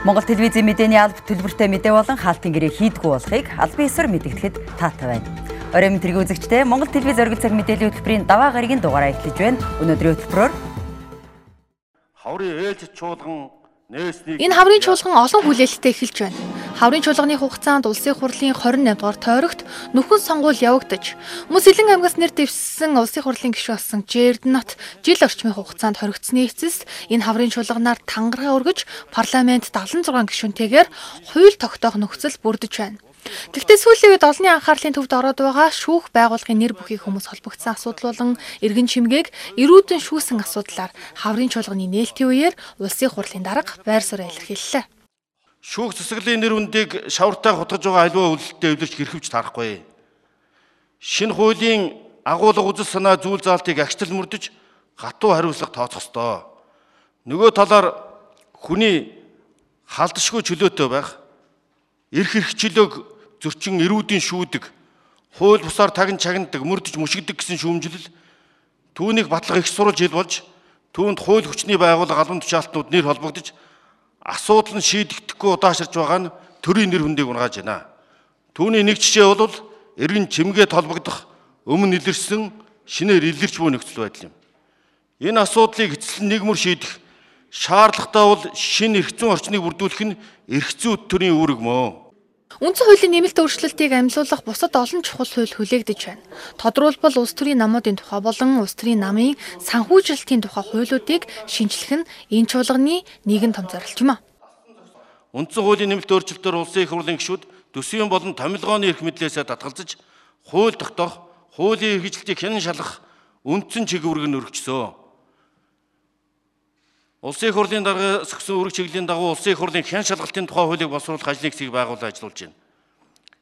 Монгол телевизийн мэдээний алба төлбөртэй мэдээ болон хаалтын гэрээ хийдгүү болохыг албан ёсоор мэдгэдэхэд таатай байна. Оройн тэргийн үзэгчдээ Монгол телевиз оргил цаг мэдээллийн хөтөлбөрийн даваа гарагийн дугаараа эхлэж байна. Өнөөдрийн хөтөлбөрөөр хаврын ээлж чуулган Энэ хаврын чуулган олон хүлээлттэй эхэлж байна. Хаврын чуулганы хугацаанд улсын хурлын 28 дугаар тойрогт нөхөн сонгуул явагдаж, Мөс Илэн аймгаас нэр дэвссэн улсын хурлын гишүүн болсон Жерднот жил орчмын хугацаанд хоригдсны эцэст энэ хаврын чуулганаар тангараа өргөж парламент 76 гишүүнтэйгээр хууль тогтоох нөхцөл бүрдэж байна. Гэхдээ сүүлийн үед олонний анхаарлын төвд ороод байгаа шүүх байгууллагын нэр бүхий хүмүүс холбогдсон асуудал болон иргэн чимгээг эрүүдэн шүүсэн асуудлаар хаврын чуулганы нээлтийн үеэр улсын хурлын дарга байр суурь илэрхийллээ. Шүүх цэцэглэлийн нэр үндийг шавартай хутгаж байгаа аливаа үйлдэлтэй эвлэрч хэрхэвч тарахгүй. Шинэ хуулийн агуулга үзэл санаа зүйл заалтыг агчлал мөрдөж гатуу хариуцлага тооцох ёстой. Нөгөө талаар хүний халдшгүй чөлөөтэй байх эрх хэрэгчлөөг зөрчин эрүүдийн шүүдэг, хууль бусаар тагн чагнадаг, мөрдөж мөшгдөг гэсэн шүүмжлэл түүнийг батлах их сурвалж ил болж түүнд хууль хүчний байгууллага албан тушаалтнууд нэр холбогдож асуудал нь шийдэгдэхгүй удаашрж байгаа нь төрийн нэр хүндийг унгааж байна. Түүний нэг жишээ бол эргэн чимгээ толбогдох өмнө илэрсэн шинээр илэрч буй нөхцөл байдал юм. Энэ асуудлыг эцэслэн нэгмөр шийдэх шаардлагатай бол шинэ эрх зүйн орчныг бүрдүүлэх нь эрх зүйн төрийн үүрэг мөн. Үндсэн хуулийн нэмэлт өөрчлөлтийг амжилуулах бусад олон чухал хууль хүлээгдэж байна. Тодорхойлбол улс төрийн намуудын тухай болон улс төрийн намын санхүүжилтийн тухай хуулиудыг шинжлэх нь энэ чуулганы нэгэн том зорилт юм а. Үндсэн хуулийн нэмэлт өөрчлөлтөөр улсын их хурлын гишүүд төсвийн болон томилгооны эрх мэдлээсээ татгалзаж хууль тогтоох, хуулийн эрхчлэлтийг хэн шалгах үндсэн чиглэлийг өргөжсөн. Улсын их хурлын дарга сөхсөн үүрэг чиглэлийн дагуу улсын их хурлын хэн шалгалтын тухай хуулийг боловсруулах ажлын хэсгийг байгуулж ажиллуулж байна.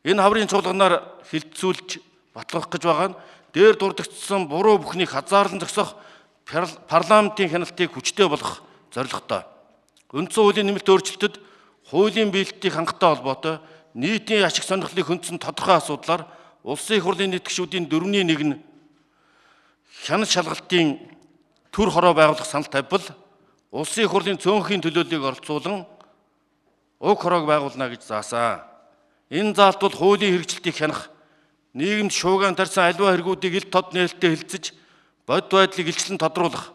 Энэ хаврын чуулганаар хилцүүлж батлах гэж байгаа нь дээр дурдгдсан буруу бүхнийг хазаарлан зогсоох парламентын хяналтыг хүчтэй болгох зорилготой. Үндсэн хуулийн нэмэлт өөрчлөлтөд хуулийн биелэлтийг хангалттай холбоотой нийтийн ашиг сонирхлыг хөндсөн тодорхой асуудлаар улсын их хурлын нийт гишүүдийн дөрвний нэг нь хяналт шалгалтын төр хороо байгуулах санал тавьбал улсын их хурлын цөөнхийн төлөөллийг оролцуулан уг хороог байгуулна гэж заасан. Энэ заалт бол хуулийн хэрэгжилтийг хянах, нийгэмд шуугаан тарьсан аливаа хэрэгүүдийг ил тод нээлттэй хилцэж, бод байдлыг илчлэн тодруулах,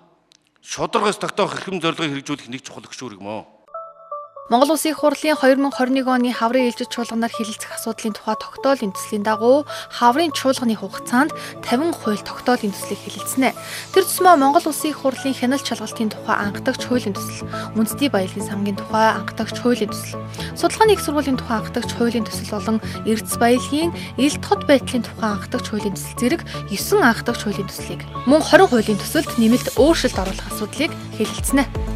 шударгаас тогтоох эрхэм зорилгыг хэрэгжүүлэх нэг чухал хөшүүрэг мөн. Монгол Улсын хурлын 2021 оны хаврын ээлжид чуулганаар хилэлцэх асуудлын тухай тогтоолын төслийн дагуу хаврын чуулганы хугацаанд 50 хууль тогтоолын төслийг хилэлцэнэ. Тэр тусмаа Монгол Улсын хурлын хяналт шалгалтын тухай анхдагч хуулийн төсөл, үндэсний баялагын сангийн тухай анхдагч хуулийн төсөл, судалгааны их сургуулийн тухай анхдагч хуулийн төсөл болон эрдэс баялагын ил тод байдлын тухай анхдагч хуулийн төсөл зэрэг 9 анхдагч хуулийн төслийг мөн 20 хуулийн төсөлд нэмэлт өөрчлөлт оруулах асуудлыг хилэлцэнэ.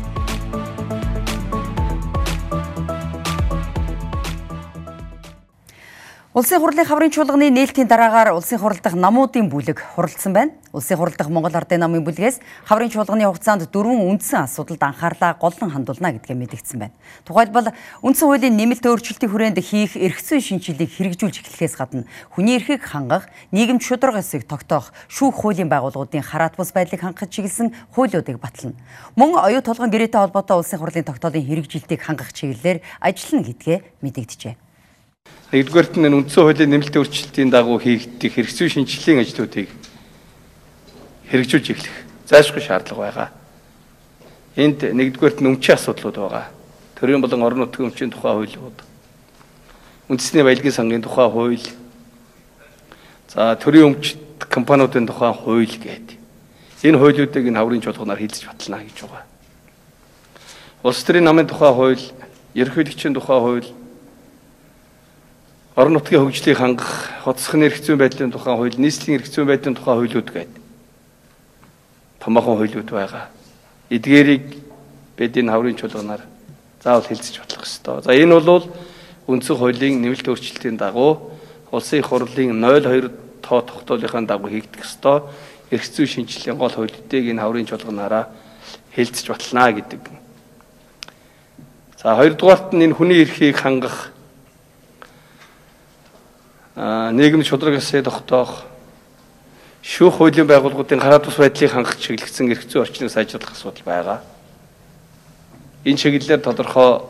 Улсын хурлын хаврын чуулганы нээлтийн дараагаар улсын хурал дахь намуудын бүлэг хуралдсан байна. Улсын хурал дахь Монгол Ардын намын бүлгээс хаврын чуулганы хугацаанд дөрвөн үндсэн асуудалд анхаарлаа голлон хандуулна гэдгээ мэдгдсэн байна. Тухайлбал үндсэн хуулийн нэмэлт өөрчлөлтийн хүрээнд хийх зүйн шинжилгээг хэрэгжүүлж эхлэхээс гадна хүний эрхийг хангах, нийгэмд шударга эсийг тогтоох, шүүх хуулийн байгууллагуудын хараат бус байдлыг хангахад чиглэсэн хуулиудыг батлна. Мөн оюу толгойн гэрээтэй холбоотой улсын хурлын тогтоолын хэрэгжилтийг хангах чиглэлээр ажиллана гэдгээ мэдэгджээ. Нэгдүгээрт нь үндсэн хуулийн нэмэлт өөрчлөлтийн дагуу хийгдэх хэрэгцээ шинжилгээний ажлуудыг хэрэгжүүлж эхлэх зайлшгүй шаардлага байгаа. Энд нэгдүгээрт нь өмчийн асуудлууд байгаа. Төрийн болон орон нутгийн өмчийн тухай хуулиуд. Үндэсний баялагын сангийн тухай хууль. За төрийн өмчт компаниудын тухай хууль гэдэг. Энэ хуулиудыг энэ хаврын чуулганаар хилцэж батлана гэж байгаа. Улс төрийн намын тухай хууль, ерөнхийлөгчийн тухай хууль орон нутгийн хөгжлийг хангах, хоцсохны эрх зүйн байдлын тухай хууль, нийслэлийн эрх зүйн байдлын тухай хуулиуд гэдэг томоохон хуулиуд байгаа. Эдгээрийг бид энэ хаврын чуулганаар заавал хэлцэж батлах ёстой. За энэ бол үндсэн хуулийн нэмэлт өөрчлөлтийн дагуу улсын их хурлын 02 тоо тогтоолынхаа дагуу хийгдэх ёстой эрх зүйн шинжилгээний гол хуулийг энэ хаврын чуулганаараа хэлцэж батлана гэдэг. За хоёрдугаарт нь энэ хүний эрхийг хангах нийгэм шударгасаа тогтоох шүүх хуулийн байгууллагуудын гараа тус байдлыг хангах чиглэгдсэн эрх зүйн орчныг сайжруулах асуудал байгаа. Энэ чиглэлээр тодорхой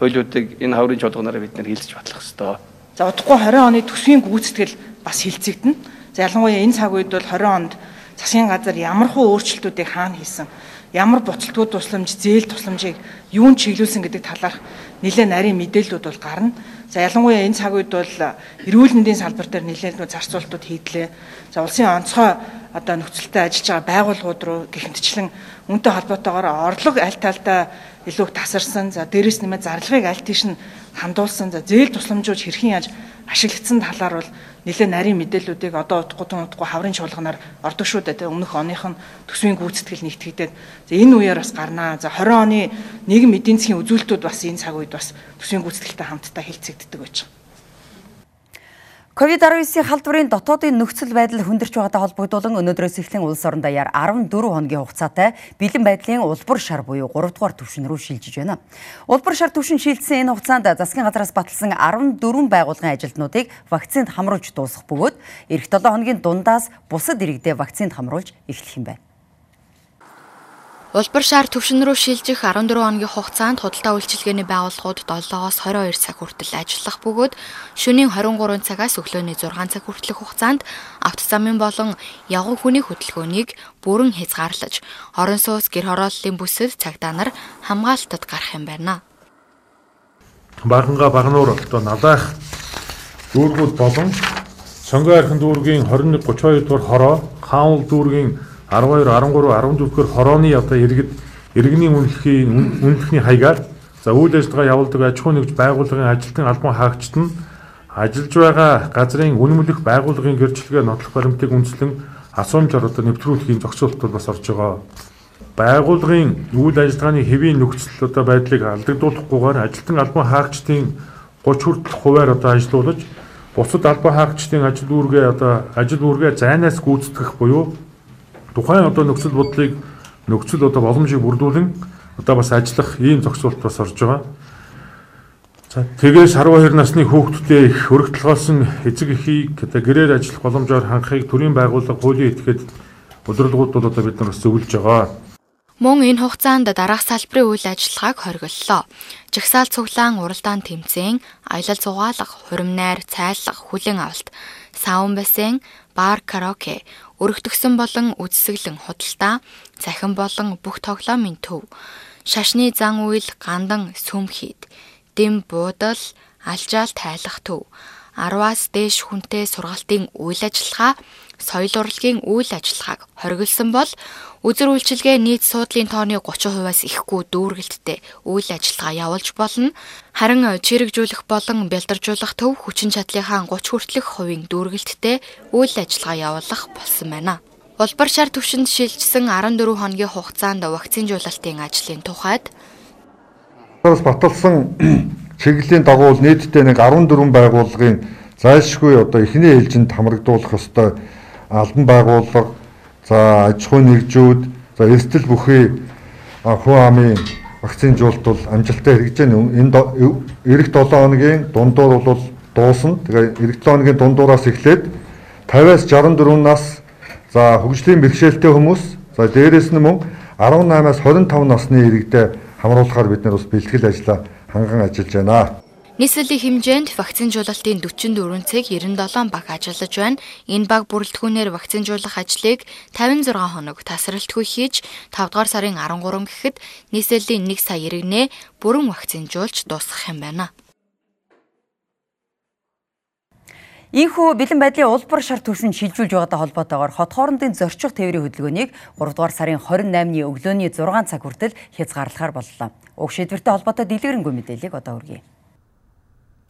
хуулиудыг энэ хаврын чуулганаараа бид нэр хилцэж батлах ёстой. За удахгүй 20 оны төсвийн гүйцэтгэл бас хилцэгдэнэ. За ялангуяа энэ цаг үед бол 20 онд засгийн газар ямархуу өөрчлөлтүүдийг хаана хийсэн, ямар буцалтгууд тусламж, зээл тусламжийг юунд чиглүүлсэн гэдэг талаарх нэлээд нарийн мэдээллүүд бол гарна. За ялангуяа энэ цаг үед бол эрүүл мэндийн салбар дээр нэлээд зарцуултууд хийдлээ. За улсын онцгой одоо нөхцөлтэй ажиллаж байгаа байгууллагууд руу гихмитчлэн үнтэй холбоотойгоор орлого аль талдаа илүү тасарсан. За дээрэс нэмээд зарлагыг аль тийш нь хандуулсан. За зээл тусламжууд хэрхэн яаж ашиглагдсан талаар бол нэлээд нарийн мэдээллүүдийг одоо утгагүй тунутгагүй хаврын чуулганаар ордог шүү дээ. Өмнөх оных нь төсвийн гүйцэтгэл нэгтгэгдээд за энэ үеэр бас гарнаа. За 20 оны нийгэм эдийн засгийн үзүүлэлтүүд бас энэ цаг үед бас төсвийн гүйцэтгэлтэй хамтдаа хэлцэгддэг байж байгаа. Ковид-19-ийн халдварын дотоодын нөхцөл байдал хүндэрч байгаатай холбогдуулан өнөөдрөөс эхлэн улс орон даяар 14 хоногийн хугацаатай бэлэн байдлын улбар шар буюу 3 дугаар түвшин рүү шилжиж байна. Улбар шар түвшин шилжсэн энэ хугацаанд засгийн газраас баталсан 14 байгууллагын ажилтнуудыг вакцинд хамруулж дуусгах бөгөөд эх 7 хоногийн дундаас бусад иргэдээ вакцинд хамруулж эхлэх юм байна. Улбар шаар төвшин рүү шилжих 14 хоногийн хугацаанд худалдаа үйлчилгээний байгууллагууд 7-оос 22 цаг хүртэл ажиллах бөгөөд шөнийн 23 цагаас өглөөний 6 цаг хүртэлх хугацаанд автозамын болон явган хүний хөдөлгөөнийг бүрэн хязгаарлаж, орон сууц гэр хорооллын бүсэд цагдаа нар хамгаалтад гарах юм байна. Баганга багнуур одоо налайх дүүргүүд болон Сонгой архин дүүргийн 21 32 дугаар хороо, Хаанул дүүргийн 12 13 14 дэх хорооны одоо иргэд иргэний үнэлэхийн үнэлэхний хаягаар за үйл ажиллагаа явуулдаг аж ахуй нэгж байгууллагын ажилтны албан хаагчид нь ажиллаж байгаа газрын үнэмлэх байгууллагын гэрчлэгээ нотлох баримтыг үндэслэн асуумжаар одоо нэвтрүүлэхийн зохицуултууд бас орж байгаа. Байгууллагын үйл ажиллагааны хэвийн нөхцөл одоо байдлыг алдагдуулахгүйгээр ажилтан албан хаагчдын 30 хүртэлх хувиар одоо ажилуулж бусад албан хаагчдын ажил үүргээ одоо ажил үүргээ зайнаас гүйцэтгэх буюу тухайн одоо нөхцөл бодлыг нөхцөл одоо боломжийг бүрдүүлэн одоо бас ажиллах ийм зохицуулт бас орж байгаа. За тэгээ сарва хоёр насны хүүхдүүдээ их өргөдөлгөөлсөн эцэг эхийг одоо гэрээр ажиллах боломжоор хангахыг төрийн байгууллага хуулийн этгээд удирдлагууд одоо бид нар бас зөвлөж байгаа. Мөн энэ хугацаанд дараах салбарын үйл ажиллагааг хориглолоо. Жагсаал цуглаан уралдаан тэмцээн, аялал цугаалга, хурим найр, цайлах, хүлэн авалт, саун бассейн, бар караоке, өргөтгсөн болон үдсэглэн худалдаа, цахин болон бүх тоглоомын төв, шашны зан үйл гандан сүмхийд, дэм буудал, алжаал тайлах төв, 10-аас дээш хүнтэй сургалтын үйл ажиллагаа, соёл урлагийн үйл ажиллагааг хориглосон бол Үзэр үйлчилгээ нийт суудлын тооны 30%-аас ихгүй дүүргэлттэй үйл ажиллагаа явуулж болно. Харин чирэгжүүлэх болон бялдаржуулах төв хүчин чадлынхаа 30 хүртэлх хувийн дүүргэлттэй үйл ажиллагаа явуулах болсон байна. Улбар шар төвшөнд шилжсэн 14 хоногийн хугацаанд вакцинжуулалтын ажлын тухайд Бас баталсан чиглэлийн дагуу нийтдээ нэг 14 байгууллагын зайлшгүй одоо эхний ээлжинд хамрагдуулах ёстой албан байгууллага За аж ахуй нэгжүүд за эрсдэл бүхий хүн амын вакцинжуулалт бол амжилттай хэрэгжиж байна. Энэ эх 7 хоногийн дундуур бол дуусна. Тэгээ эх 7 хоногийн дундуураас эхлээд 50-аас 64 нас за хөгжлийн бэрхшээлтэй хүмүүс за дээрэс нь мөн 18-аас 25 насны иргэдэд хамруулахаар бид нар бас бэлтгэл ажлаа ханган ажиллаж байна. Нийслэлийн хэмжээнд вакцинжуулалтын 44 цаг 97 баг ажиллаж байна. Энэ баг бүрэлдэхүүнээр вакцинжуулах ажлыг 56 хоног тасралтгүй хийж 5 дугаар сарын 13 гэхэд нийслэлийн 1 сая иргэнэ бүрэн вакцинжуулж дуусгах юм байна. Ийхүү бэлэн байдлын улбар шар төвшин шилжүүлж байгаатай холбоотойгоор хот хоорондын зорчих тээврийн хөдөлгөөнийг 3 дугаар сарын 28-ны өглөөний 6 цаг хүртэл хязгаарлахаар боллоо. Уг шийдвэртэй холбоотой дэлгэрэнгүй мэдээллийг одоо хүргэе.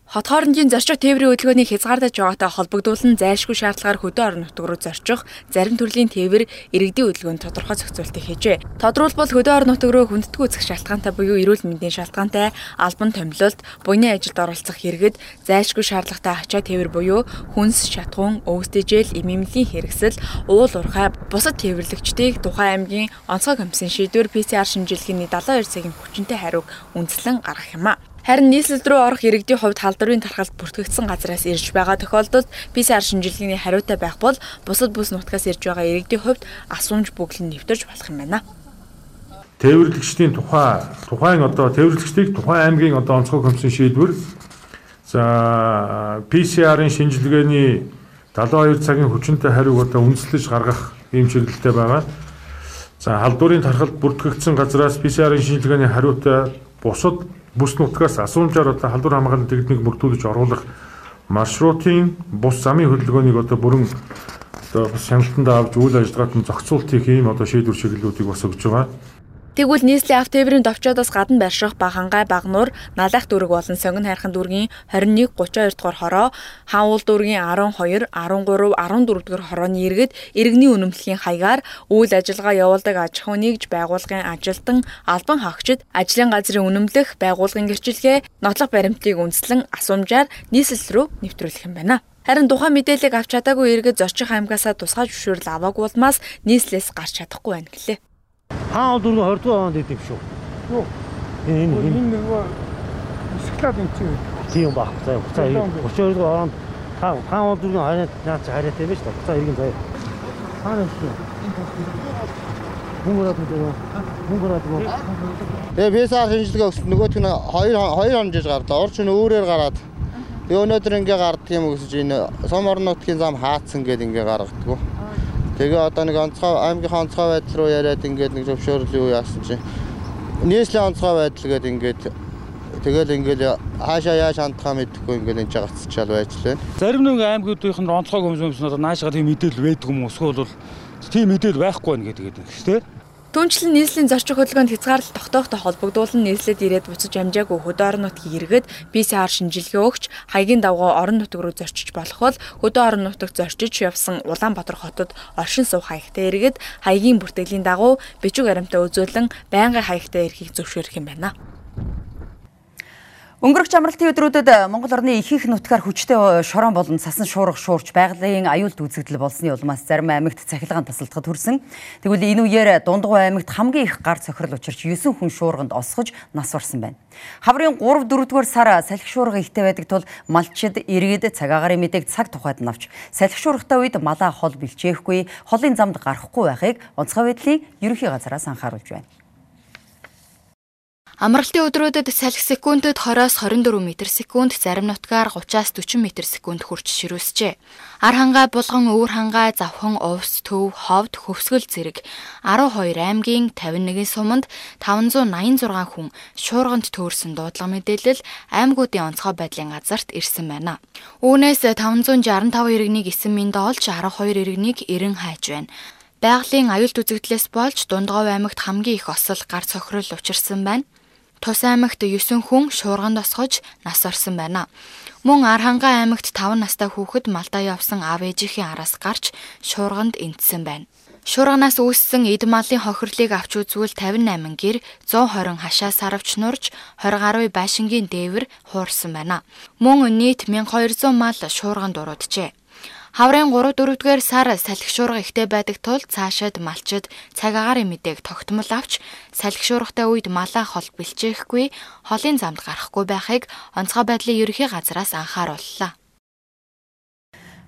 Хот хоорондын зорчих тээврийн хөдөлгөөнийг хязгаарлаж байгаатай холбогдуулан зайлшгүй шаардлагаар хөдөө орон нутг руу зорчих зарим төрлийн тээвэр иргэдийн хөдөлгөөнд тодорхой зохицуултыг хийжээ. Тодруулбал хөдөө орон нутг руу хүндэтгэл үзэх шалтгаантай буюу эрүүл мэндийн шалтгаантай албан томилолт, буйны ажилд оролцох хэрэгэд зайлшгүй шаардлагатай ачаа тээвэр буюу хүнс, шатгуун, өвсдөжэл, эмэмлийн хэрэгсэл, уул уурхай, бусад тээвэрлэгчдийг тухайн аймгийн онцгой комиссийн шийдвэр PCR шинжилгээний 72 цагийн хүчинтэй хариуг үндэслэн гаргах юм а. Харин нийслэл рүү орох иргэдийн хувьд халдварын тархалт бүртгэгдсэн газраас ирж байгаа тохиолдолд PCR шинжилгээний хариутай байх бол бусад бүс нутгаас ирж байгаа иргэдийн хувьд асуумж бүглэн нэвтэрч болох юм байна. тээвэрлэгчдийн тухай тухайн одоо тээвэрлэгчдийг тухайн аймгийн одоо онцгой комиссийн шийдвэр за PCR-ын шинжилгээний 72 цагийн хүчинтэй хариуг одоо үндэслэж гаргах ийм чиглэлтэй байгаа. За халдварын тархалт бүртгэгдсэн газраас PCR-ын шинжилгээний хариутай бусад бүс нутгаас асуумжаар одоо халдвар хамгаалалтын техник бүрдүүлж оруулах маршрутын бус замын хөдөлгөөнийг одоо бүрэн одоо шаналтанд авч үйл ажиллагаанд зохицуулт хийх ийм одоо шийдвэр чиглэлүүдийг бас өгж байгаа. Тэгвэл нийслэлийн автоэврийн товчоодоос гадна байрших Багангай Багнуур Налах дүүрэг болон Сонгон хайрхан дүүргийн 21 32 дугаар хороо Хаан уул дүүргийн 12 13 14 дугаар хорооны иргэд иргэний үнэмлэхийн хаягаар үйл ажиллагаа явуулдаг аж ахуй нэгж байгууллагын ажилтан албан хаагчид ажлын газрын үнэмлэх байгууллагын гэрчилгээ нотлох баримтыг үндэслэн асуумжаар нийслэл рүү нэвтрүүлэх юм байна. Харин тухайн мэдээллийг авч чадаагүй иргэд зорчих аймгаасаа тусгай зөвшөөрөл аваагүй улмаас нийслэлээс гарч чадахгүй байна гэлээ. Хаан дөрөв 20 дугаар онд идэв шүү. Юу? Энэ Энэ нөгөө Скла энэ чинь тийм баг. За хуцаа 32 дугаар онд хаан хаан дөрөв хараад наач хараатай байж та. Хуцаа иргэн заяа. Хаан шүү. Мөнгөрөөд мэдээ. Мөнгөрөөд мөн. Тэгээ виза шинжилгээ өгсөн нөгөөх нь 2 2 хонжиж гарлаа. Орч нь өөрөөр гараад Тэгээ өнөөдөр ингээ гардаг юм өсөж энэ сум орон нутгийн зам хаацсан гээд ингээ гаргадаггүй. Тэгээ одоо нэг онцгой аймгийн онцгой байдал руу яриад ингээд нэг зөвшөөрөл юу яасан чинь нийслэлийн онцгой байдал гээд ингээд тэгэл ингээд хаашаа яаж хандхаа мэдэхгүй ингээд энэ жагцчаал байж лээ. Зарим нэг аймагуудынх нь онцгой комисс одоо наашгаа тийм мэдээлэл байдаг юм уу? Эсвэл тийм мэдээлэл байхгүй байна гэдэг юм шүү дээ. Түүнчлэн нийслэлийн зорчих хөдөлгөөнд хязгаарлалт тогтоохтой холбогдуулан нийслэлд ирээд буцаж амжаагүй хөдөө орон нутгийн иргэд PCR шинжилгээ өгч хаягийн давгуу орон нутг руу зорчиж болох бол хөдөө орон нутагт зорчиж явсан Улаанбаатар хотод оршин суух хаягтай иргэд хаягийн бүртгэлийн дагуу бичиг баримтаа үзүүлэн байнгын хаягтай эрхийг зөвшөөрөх юм байна. Өнгөрөх амралтын өдрүүдэд Монгол орны ихэнх нутгаар хүчтэй шорон болон цасан шуурга шуурч байгалийн аюулт үзэгдэл болсны улмаас зарим аймагт цахилгаан тасалдахад хүрсэн. Тэгвэл энэ үеэр Дундгуй аймагт хамгийн их гар цохирол учирч 9 хүн шуурганд осгож нас барсан байна. Хаврын 3 4 дугаар сар салхи шуурга ихтэй байдаг тул малчид иргэд цагаагаар мэдээг цаг тухайд навч салхи шуургатай үед малаа хол бэлчээхгүй холын замд гарахгүй байхыг онцгой байдлын ерөнхий газараас анхааруулж байна. Амралтын өдрүүдэд салхи секундэд 20-оос 24 м секунд, зарим нутгаар 30-аас 40 м секунд хүрч ширүүсжээ. Ар хангай булган, өвөр хангай, завхан, увс, төв, ховд, хөвсгөл зэрэг 12 аймгийн 51 суманд 586 хүн шуурганд төөрсөн дуудлага мэдээлэл аймагуудын онцгой байдлын газарт ирсэн байна. Үүнээс 565 иргэнийг эсэн минь доолж 12 иргэнийг эрен хайж байна. Байгалийн аюулт үзэгдлээс болж Дундгов аймагт хамгийн их осол гар цохирол учирсан байна. Тус аймагт 9 хүн шуурганд осгож нас орсон байна. Мөн Архангай аймагт 5 настай хүүхэд малдаа явсан аав ээжийнхээ араас гарч шуурганд энтсэн байна. Шуурганаас үүссэн эд малын хохирлыг авч үзвэл 58 гэр 120 хашаа сарвч нурж 20 гаруй байшингийн дээвэр хуурсан байна. Мөн нийт 1200 мал шуурганд урууджээ. Хаврын 3 4-р сар салхишуурга ихтэй байдаг тул цаашид малчид цаг агаарын мэдээг тогтмол авч салхишуургатай үед малаа хол бэлчээхгүй холын замд гарахгүй байхыг онцгой байдлын ерөнхий газраас анхаарууллаа.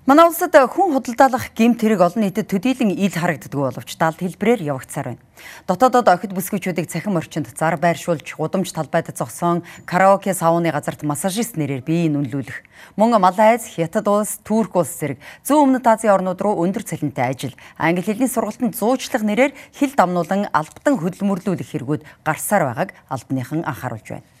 Манай улсад хүн худалдаалах гэмт хэрэг олон нийтэд төдийлөн ил харагддаг боловч даалт хэлбэрээр явагдсаар байна. Дотоодод охид бүсгүйчүүдийг цахим орчинд зар байршуулж, гудамж талбайд зогсон караоке сауны газарт массажист нэрээр биеийг үнэлүүлэх. Мөн Малайз, Хятад улс, Турк улс зэрэг зүүн өмнөд Азийн орнууд руу өндөр цалинтай ажил, англи хэлний сургалтанд зуучлах нэрээр хил дамнуулан албатан хөдөлмөрлүүлэх хэрэгүүд гарсаар байгааг албаныхан анхааруулж байна.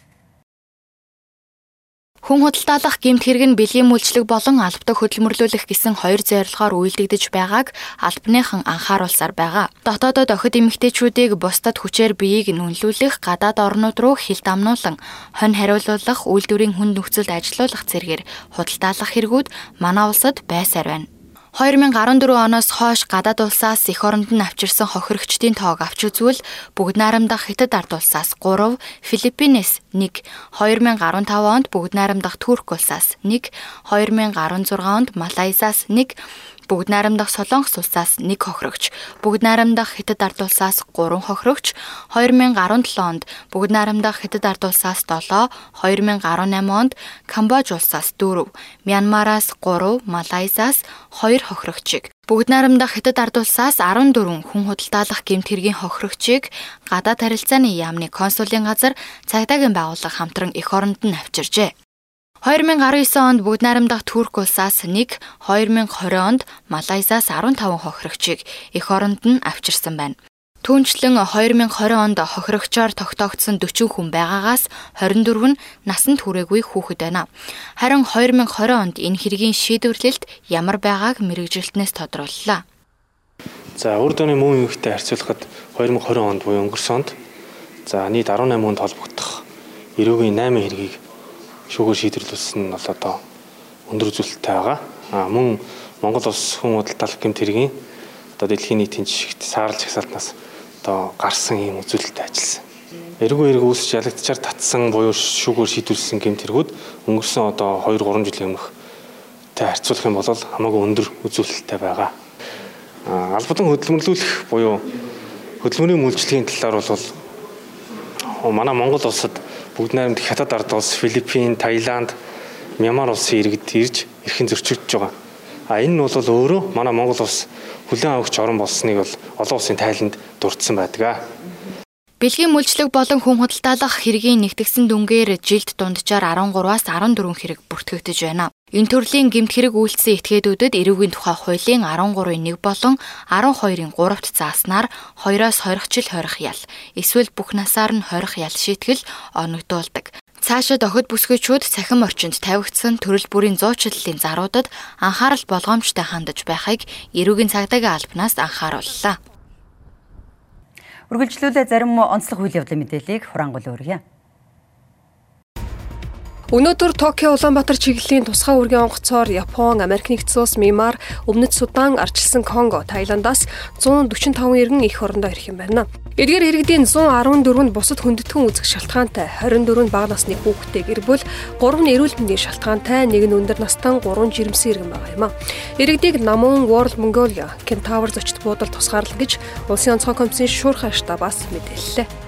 Хүн худалдаалах гэмт хэрэг нь бэлгийн мүлжлэг болон албадаг хөдөлмөрлүүлэх гэсэн хоёр зорилгоор үйлдэгдэж байгааг албаныхан анхааруулсаар байгаа. Дотоодод охид эмэгтэйчүүдийг бусдад хүчээр биеийг нүнлүүлэх, гадаад орнууд руу хил дамнуулан хонь хариулуулах, үйлдвэрийн хүнд нөхцөлд ажилуулах зэргээр худалдаалах хэрэгүүд манай улсад байсаар байна. 2014 оноос хойш гадаад улсаас эх оронд нь авчирсан хохирогчдын тоог авч үзвэл бүгд найрамдах Хятад ард улсаас 3, Филиппинес 1, 2015 онд бүгд найрамдах Турк улсаас 1, 2016 онд Малайзаас 1 бүгд найрамдах Солонгос улсаас 1 хохирогч, бүгд найрамдах Хятад ард улсаас 3 хохирогч, 2017 онд бүгд найрамдах Хятад ард улсаас 7, 2018 онд Камбож улсаас 4, Мянмараас 3, Малайзаас 2 хохирогчийг, Бүгд найрамдах хятад ард улсаас 14 хүн худалдаалах гэмт хэргийн хохирогчийг гадаад харилцааны яамны консулын газар цагдаагийн байгууллага хамтран эх оронд нь авчиржээ. 2019 онд бүгд найрамдах Турк улсаас нэг, 2020 онд Малайзаас 15 хохирогчийг эх оронд нь авчирсан байна. Түүнчлэн 2020 онд хохирогчоор тогтоогдсон 40 хүн байгаагаас 24 нь насанд хүрээгүй хүүхэд байна. Харин 2020 онд энэ хэргийн шийдвэрлэлт ямар байгааг мэрэгжилтнээс тодрууллаа. За урд оны мөн юугтай харьцуулахад 2020 онд буюу өнгөрсөн онд за нийт 18 хүнд холбогдох эрүүгийн 8 хэргийг шүүгээр шийдвэрлүүлсэн нь бол одоо өндөр үзүүлэлттэй байгаа. А мөн Монгол улс хүн худалдаалах гэмт хэргийн одоо дэлхийн нийтийн жишгт саарлж хасаалтнаас одоо гарсан юм үзүүлэлттэй ажилласан. Эргүү эрг үүсч ялагдчаар татсан буюу шүүгээр шийдвэрлсэн гэмт хэргүүд өнгөрсөн одоо 2 3 жилийн өмнөх тэй харьцуулах юм бол хамаагүй өндөр үзүүлэлттэй байгаа. А албадан хөдөлмөрлүүлэх буюу хөдөлмөрийн үйлчлэгийн талаар бол манай Монгол улсад бүгд найрамд хятад ард улс, Филиппин, Таиланд, Мьянмар улсын иргэд ирж эрхэн зөрчигдөж байгаа. А энэ нь бол өөрөө манай Монгол улс хүлээн авахч орн болсныг бол олон улсын тайланд дурдсан байдаг. Бэлгийн мүлжлэг болон хүн худалдаалах хэргийн нэгтгсэн дүнгээр жилд дунджаар 13-аас 14 хэрэг бүртгэгдэж байна. Энэ төрлийн гэмт хэрэг үйлдсэн этгээдүүдэд эрүүгийн тухай хуулийн 13-ын 1 болон 12-ын 3-т зааснаар 2-оос 20 жил хорих ял эсвэл бүх насаар нь хорих ял шийтгэл оногдуулдаг. Цаашид охид бүсгүйчүүд цахим орчинд тавигдсан төрөл бүрийн зуучлалын заруудад анхаарал болгоомжтой хандаж байхыг эрүүгийн цагдаагийн албанаас анхаарууллаа. Үргэлжлүүлээ зарим онцлог үйл явдлын мэдээллийг хураангуул өргөе. Өнөөдөр Токио Улаанбаатар чиглэлийн тусгай үргийн онгоцоор Япон, Америк нэгдсэн улс, Мьянмар, Өмнөд Судан, Ардчилсан Конго, Таиландаас 145 иргэн их орондоо ирэх юм байна. Эдгээр иргэдийн 114 нь бусад хүндэтгэн үзэх шалтгаантай, 24 нь бага насны хүүхэдтэй гэр бүл, 3 нь эрүүл мэндийн шалтгаантай, нэг нь өндөр настай 3 жирэмсэн иргэн байгаа юм а. Иргэдийг Намун World Mongolia, Kentaur зочд буудал тусгаарлана гэж Улсын онцгой комиссийн шуурхай штабаас мэдээллээ.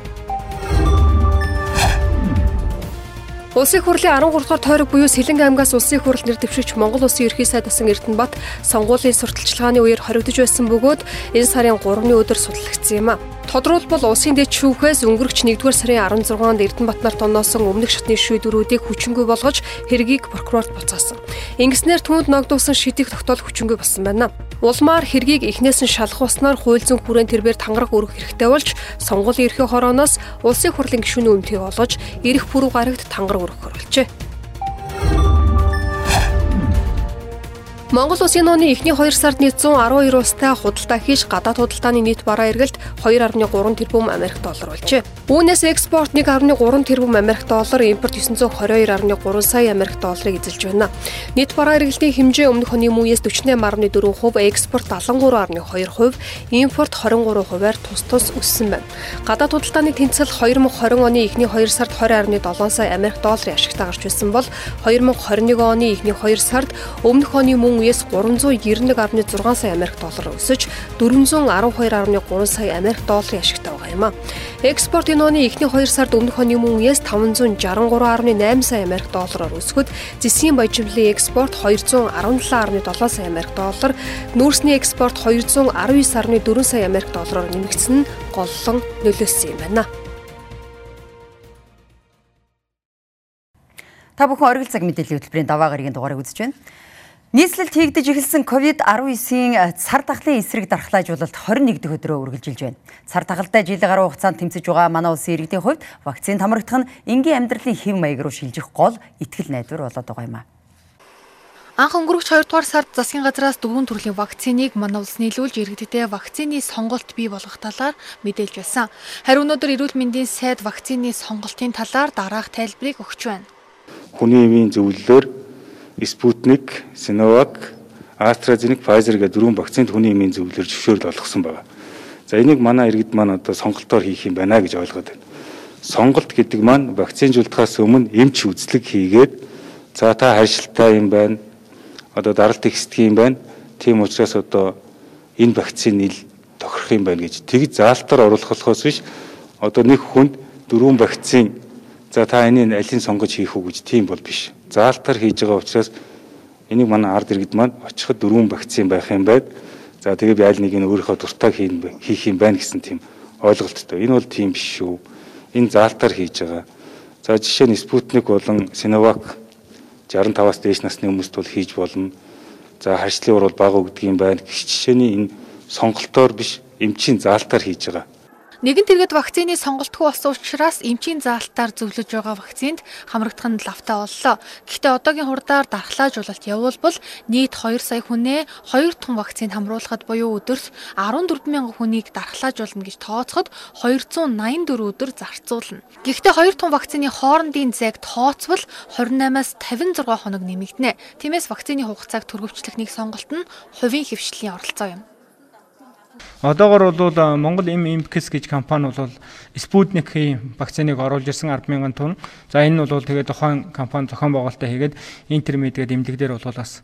Улсын хурлын 13 дугаар тойрог буюу Сэлэнг аймгаас улсын хурл нэр дэвшигч Монгол улсын ерхий сайд асан Эрдэнэбат сонгуулийн сурталчилгааны үеэр хоригдож байсан бөгөөд энэ сарын 3-ны өдөр судлагдсан юм а. Тодруулбал улсын дэд шүүхээс өнгөрөгч 1-р сарын 16-нд Эрдэнэбат нарт оноосон өмнөх шатны шийдвэрүүдийг хүчингүй болгож хэргийг прокурорт буцаасан. Ингэснээр түүнд ногдуулсан шидийг тогтоол хүчингүй болсон байна. Улмаар хэргийг эхнээс нь шалах уснаар хууль зүйн хүрээнд тэрбээр тангараг өргөх хэрэгтэй болж сонгуулийн эрхээ хорооноос улсын хурлын гишүүний өмтгийг олгож эрх пүрэв гарагт тангараг өргөх оруулжээ. Монгол улсын нууны эхний 2 сард нийт 112 улстай худалдаа хийж гадаад худалдааны нийт бараа эргэлт 2.3 тэрбум Америк доллар болжээ. Үүнээс экспорт 1.3 тэрбум Америк доллар, импорт 922.3 сая Америк долларыг эзэлж байна. Нийт бараа эргэлтийн хэмжээ өмнөх оны мууяс 48.4%, экспорт 73.2%, импорт 23%-аар тус тус өссөн байна. Гадаад худалдааны тэнцэл 2020 оны эхний 2 сард 20.7 сая Америк долларын ашигтай гарч байсан бол 2021 оны эхний 2 сард өмнөх оны мөн үеэс 391.6 сая Америк доллар өсөж 412.3 сая Америк долларын ашигтай юм а. Экспортын нууны эхний 2 сард өмнөх оны мөн үеэс 563.8 сая Америк доллараар өсгөд зэсгийн баяжмлын экспорт 217.7 сая Америк доллар, нүүрсний экспорт 219.4 сая Америк доллараар нэмэгдсэн нь голлон нөлөөлсөн юм байна. Та бүхэн оргил цаг мэдээллийн хөтөлбөрийн даваа гарагийн дугаарыг үзэж байна. Нийслэлд хийгдэж эхэлсэн COVID-19-ийн э, цар тахлын эсрэг дархлаажуулалт 21 дэх өдрөө үргэлжилж байна. Цар тахалтай жилийн гаруй хугацаанд тэмцэж байгаа манай улсын иргэдийн хувьд вакцин хамрагдах нь энгийн амьдралын хэв маяг руу шилжих гол итгэл найдвар болоод байгаа юм а. Анх өнгөрөгч 2 дугаар сард засгийн газраас дөрвөн төрлийн вакциныг манай улс нийлүүлж иргэдэд вакцины сонголт бий болгох талаар мэдээлж байсан. Харин өнөөдөр эрүүл мэндийн сайд вакцины сонголтын талаар дараах тайлбарыг өгч байна. Хүний эвийн зөвлөлөөр Спутник, Sinovac, AstraZeneca, Pfizer гэх дөрвөн вакцинд хүний эмийн зөвлөлөөр зөвшөөрөл олгосон байна. За энийг манай иргэд маань одоо сонголтоор хийх юм байна гэж ойлгоод байна. Сонголт гэдэг маань вакцинжуулдахаас өмнө эмч үзлэг хийгээд за та харьшилтай юм байна. Одоо даралт ихсдэг юм байна. Тийм учраас одоо энэ вакцин ил тохирох юм байна гэж тэгж заалтаар оруулахлохоос биш одоо нэг хүнд дөрвөн вакцин За та энийг алийг сонгож хийх үү гэж тийм бол биш. Заалтар хийж байгаа учраас энийг манай ард иргэд маань очиход дөрвөн вакцин байх юм байд. За тэгээ би аль нэг нь өөрийнхөө дуртай хийх юм байна гэсэн тийм ойлголттой. Энэ бол тийм биш шүү. Энэ заалтаар хийж байгаа. За жишээ нь Спутник болон Синовак 65-аас дээш насны хүмүүст бол хийж болно. За харьцлын ур бол бага өгдөг юм байна. Гэх жишээний энэ сонголтоор биш эмчийн заалтаар хийж байгаа. Нэгэн тэргэд вакцины сонголтгүй болсон учраас эмчийн заалтаар зөвлөж байгаа вакцинд хамрагдах нь лавтаа боллоо. Гэхдээ одоогийн хурдаар дархлаажуулалт явуулбал нийт 2 сая хүнээ 2 тонн вакцины хамруулахад буюу өдөрт 14 мянган хүнийг дархлаажуулна гэж тооцоход 284 өдөр зарцуулна. Гэхдээ 2 тонн вакцины хоорондын зайг тооцвол 28-аас 56 хоног нэмэгдэнэ. Тиймээс вакцины хугацааг түргэвчлэх нэг сонголт нь хувийн хөвшлийн оролцоо юм. Одоогор бол Монгол Импкс гэж компани бол Спутникийн вакциныг оруулж ирсэн 100000 тонн. За энэ бол тэгээд тухайн компани зохион байгуулалтаа хийгээд интермедиэд эмнэлэг дээр бол бас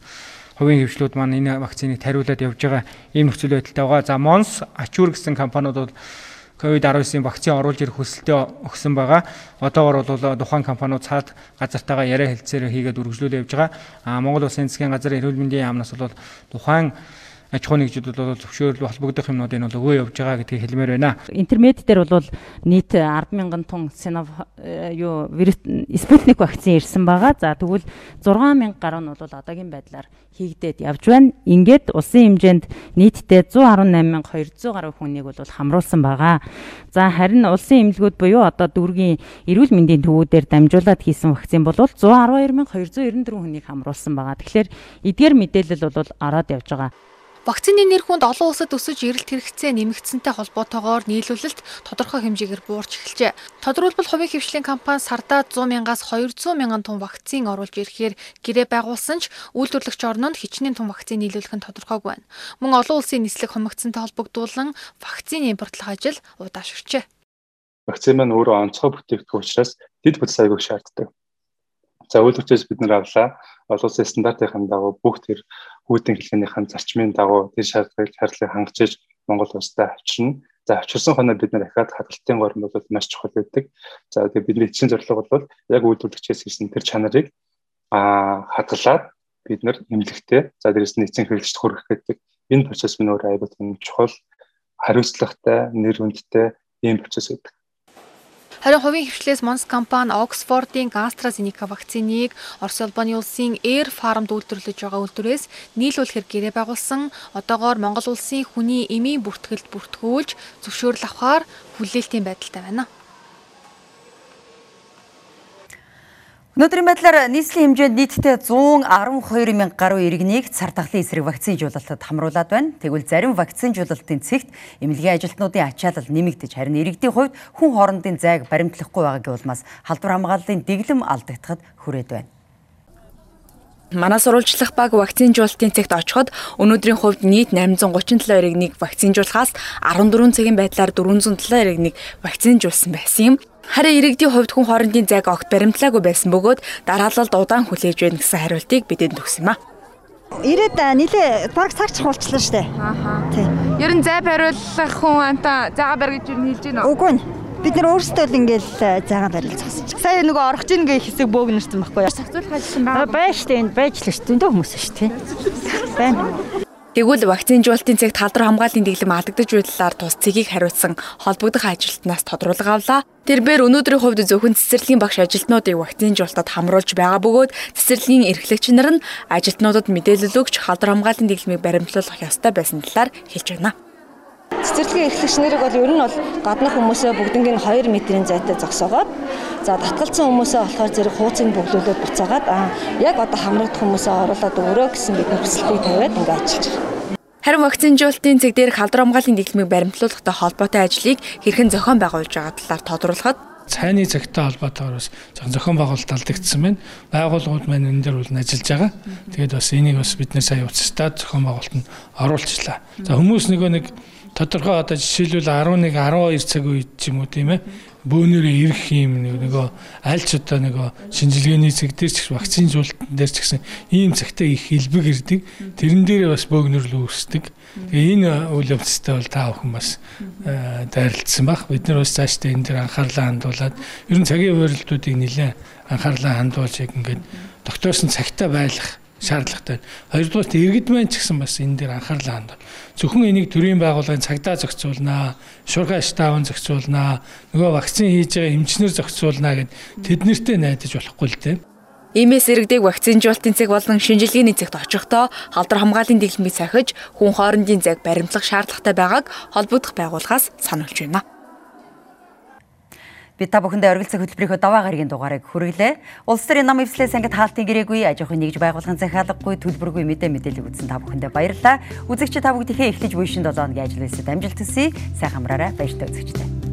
хувийн хөвшлүүд маань энэ вакциныг тариулаад явж байгаа ийм нөхцөл байдалтай байгаа. За Монс Ачуур гэсэн компаниуд бол COVID-19-ийн вакцин оруулж ирэх хүсэлтээ өгсөн байгаа. Одоогор бол тухайн компаниуд цаад газартаагаа яриа хэлцээр хийгээд үргэлжлүүлээд явж байгаа. А Монгол Улсын засгийн газар эрүүл мэндийн яамнаас бол тухайн аж ахуй нэгжүүд бол зөвшөөрөл холбогдох юмнуудыг бол өгөө явж байгаа гэдгийг хэлмээр байна. Интермед дээр бол нийт 100000 тонн Синов э, юу вирус Спутник вакцин ирсэн байгаа. За тэгвэл 6000 гаруй нь бол одоогийн байдлаар хийгдээд явж байна. Ингээд улсын хэмжээнд нийтдээ 118200 гаруй хүнийг бол хамруулсан байгаа. За харин улсын эмнэлгүүд буюу одоо дүүргийн эрүүл мэндийн төвүүдээр дамжуулаад хийсэн вакцин бол 112294 хүнийг хамруулсан байгаа. Тэгэхээр эдгээр мэдээлэл бол ороод явж байгаа. Вакцины нэр хүнд олон улсад өсөж эрэлт хэрэгцээ нэмэгдсэнтэй холбоотойгоор нийлүүлэлт тодорхой хэмжээгээр буурч эхэлжээ. Тодорхойлбол хувийн хвшлийн компани сардаа 100 мянгаас 200 мянган тонн вакцин оруулж ирэхээр гэрээ байгуулсан ч үйлдвэрлэгч орнод хичнээн тонн вакцин нийлүүлэх нь тодорхойгүй байна. Мөн олон улсын нислэг хомогцсонтой холбогдуулан вакцины импортлох ажил удаашрчээ. Вакцин маань өөрөө онцгой бүтээгдэхүүн учраас дэд бүтц аягүй шаарддаг. За үйлдвэрчээс бид нэр авлаа. Олон улсын стандартын дагуу бүх тэр хүүдийн хэлхэнийхэн зарчмын дагуу тэр шаардлагыг харилцааг хангаж Монгол улстай авчирна. За авчирсан хоноо бид нэр дахиад хадгалтын гормон бол маш чухал байдаг. За тэгээ бидний эцсийн зорилго бол яг үйлдвэрлэгчээс ирсэн тэр чанарыг аа хадгалаад бид нар нэмлэгтэй за дээрэс нь эцсийн хэрэглэгчд хүргэх гэдэг энэ процесс минь өөр аюул чухал хариуцлагатай, нэр хүндтэй ийм процесс байдаг. Харин хувийн хвшлээс Монс компани Оксфордын AstraZeneca вакциныг Орос улбаны улсын Air Farm үйлдвэрлэж байгаа үйлдвэрээс нийлүүлэхээр гэрээ байгуулсан. Одоогоор Монгол улсын хүний эмийн бүртгэлд бүртгүүлж зөвшөөрөл авахар хүлээлтийн байдалтай байна. Өнөөдрийн байдлаар нийслэлийн хэмжээнд нийтдээ 112 мянга гаруй иргэнийг цар тахлын эсрэг вакцинжуулалтад хамруулад байна. Тэгвэл зарим вакцинжуулалтын цэгт эмнэлгийн ажилтнуудын ачаалал нэмэгдэж харин иргэдийн хувьд хүн хоорондын зайг баримтлахгүй байгаагийн улмаас халдвар хамгааллын дэглэм алдагдахад хүрээд байна. Манай сурвалжлах баг вакцинжуулалтын цэгт очиход өнөөдрийн хувьд нийт 837 иргэнийг вакцинжуулахаас 14 цагийн байдлаар 407 иргэнийг вакцинжуулсан байсан юм. Харин иргэдийн хувьд хүн хоорондын зайг огт баримтлаагүй байсан бөгөөд дараалалд удаан хүлээж байна гэсэн хариултыг бидэнд өгсөн юм а. Ирээд нилээ баг цагч хулчлаа штэ. Ааха. Тий. Ер нь зай бариулах хүн анта зайгаа барь гэж юу хэлж байна уу? Үгүй ээ. Бид нар өөрсдөө л ингээл зайгаа барилцсан. Сая нөгөө орох чинь гээ хэсэг бөөгнөрсөн байхгүй юу? Зохицуулах ажил нь байгаа. Байж штэ энд байж л штэ. Энд хүмүүс штэ. Байна. Тэгвэл вакцинжуулалтын цагт халдвар хамгааллын дэглэм алдагдаж байдлаар тус цэгийг хариуцсан холбогдох ажилтнаас тодруулга авлаа. Тэрбээр өнөөдрийн хувьд зөвхөн цэцэрлэгийн багш ажилтнуудыг вакцинжуулалтад хамруулж байгаа бөгөөд цэцэрлэгийн эрхлэгч нар нь ажилтнуудад мэдээлэл өгч халдвар хамгааллын дэглэмийг баримтлуулах ёстой байсан талаар хэлж байна. Цэцэрлэгийн эрхлэгч нарыг бол ер нь бол гадны хүмүүсээ бүгднийг 2 метрийн зайтай зогсоогоод за татгалцсан хүмүүсээ болохоор зэрэг хууцыг бөглүүлээд буцаагаад яг одоо хамрагдах хүмүүсээ оруулаад өгөрөө гэсэн бидний хүсэлтийг тавиад ингээд ажиллаж байгаа. Харин вакцинжуулалтын цэг дээрх халдвар хамгааллын дэглэмийг баримтлуулахтай холбоотой ажлыг хэрхэн зохион байгуулж байгаа талаар тодруулахад цайны цагтай холбоотойгоор бас зохион байгуулалт алдагдсан байна. Байгууллагууд маань энэ дээр бол ажиллаж байгаа. Тэгээд бас энийг бас бид нэр сая уцтаад зохион байгуулалт нь оруулчлаа. За хүмүүс нөгөө нэг тодорхой одоо жишээлбэл 11 12 цаг үед ч юм уу тийм ээ бөөнөрөө ирэх юм нөгөө аль ч одоо нөгөө шинжилгээний цаг дээр ч вакцины зуултан дээр ч гэсэн ийм цагтаа их хэлбэг ирдэг. Тэрэн дээрээ бас бөөгнөрлөө үүсдэг. Тэгээ энэ үйл явцтай бол та бүхэн бас дайралтсан баг. Бид нар бас цаашдаа энэ дээр анхаарлаа хандуулад ер нь цагийн хуваарилтуудыг нэлээд анхаарлаа хандуулж яг ингээд тогтоосон цагтаа байлах шаардлагатай. Хоёрдугаар иргэд маань ч гэсэн бас энэ дээр анхаарлаа хандуул. Зөвхөн энийг төрийн байгууллагын цагдаа зохицуулнаа, шурга штабын зохицуулнаа, нөгөө вакцин хийж байгаа эмчнэр зохицуулнаа гэд тэд нэртэй найдаж болохгүй л дээ. Иймээс иргэдэг вакцинжуулалтын цаг болон шинжилгээний цагт очихдоо халдвар хамгааллын дэглэмийг сахиж хүн хоорондын зайг баримтлах шаардлагатай байгааг холбогдох байгууллагаас сануулж байна. Бид та бүхэндээ оргилцэг хөтөлбөрийнхөө даваа гарагийн дугаарыг хүргэлээ. Улс төрийн нам эвслээс ангид хаалтын гэрээгүй аж ахуйн нэгж байгууллагын захиалгагүй төлбөргүй мэдээ мэдээлэл үзсэн та бүхэндээ баярлалаа. Үзэгч та бүгдийнхээ эхлэж буй шин 7 өдрийн ажил үйлсэд амжилт хүсье. Сайхан амраарай. Баяртай үзэгчтэй.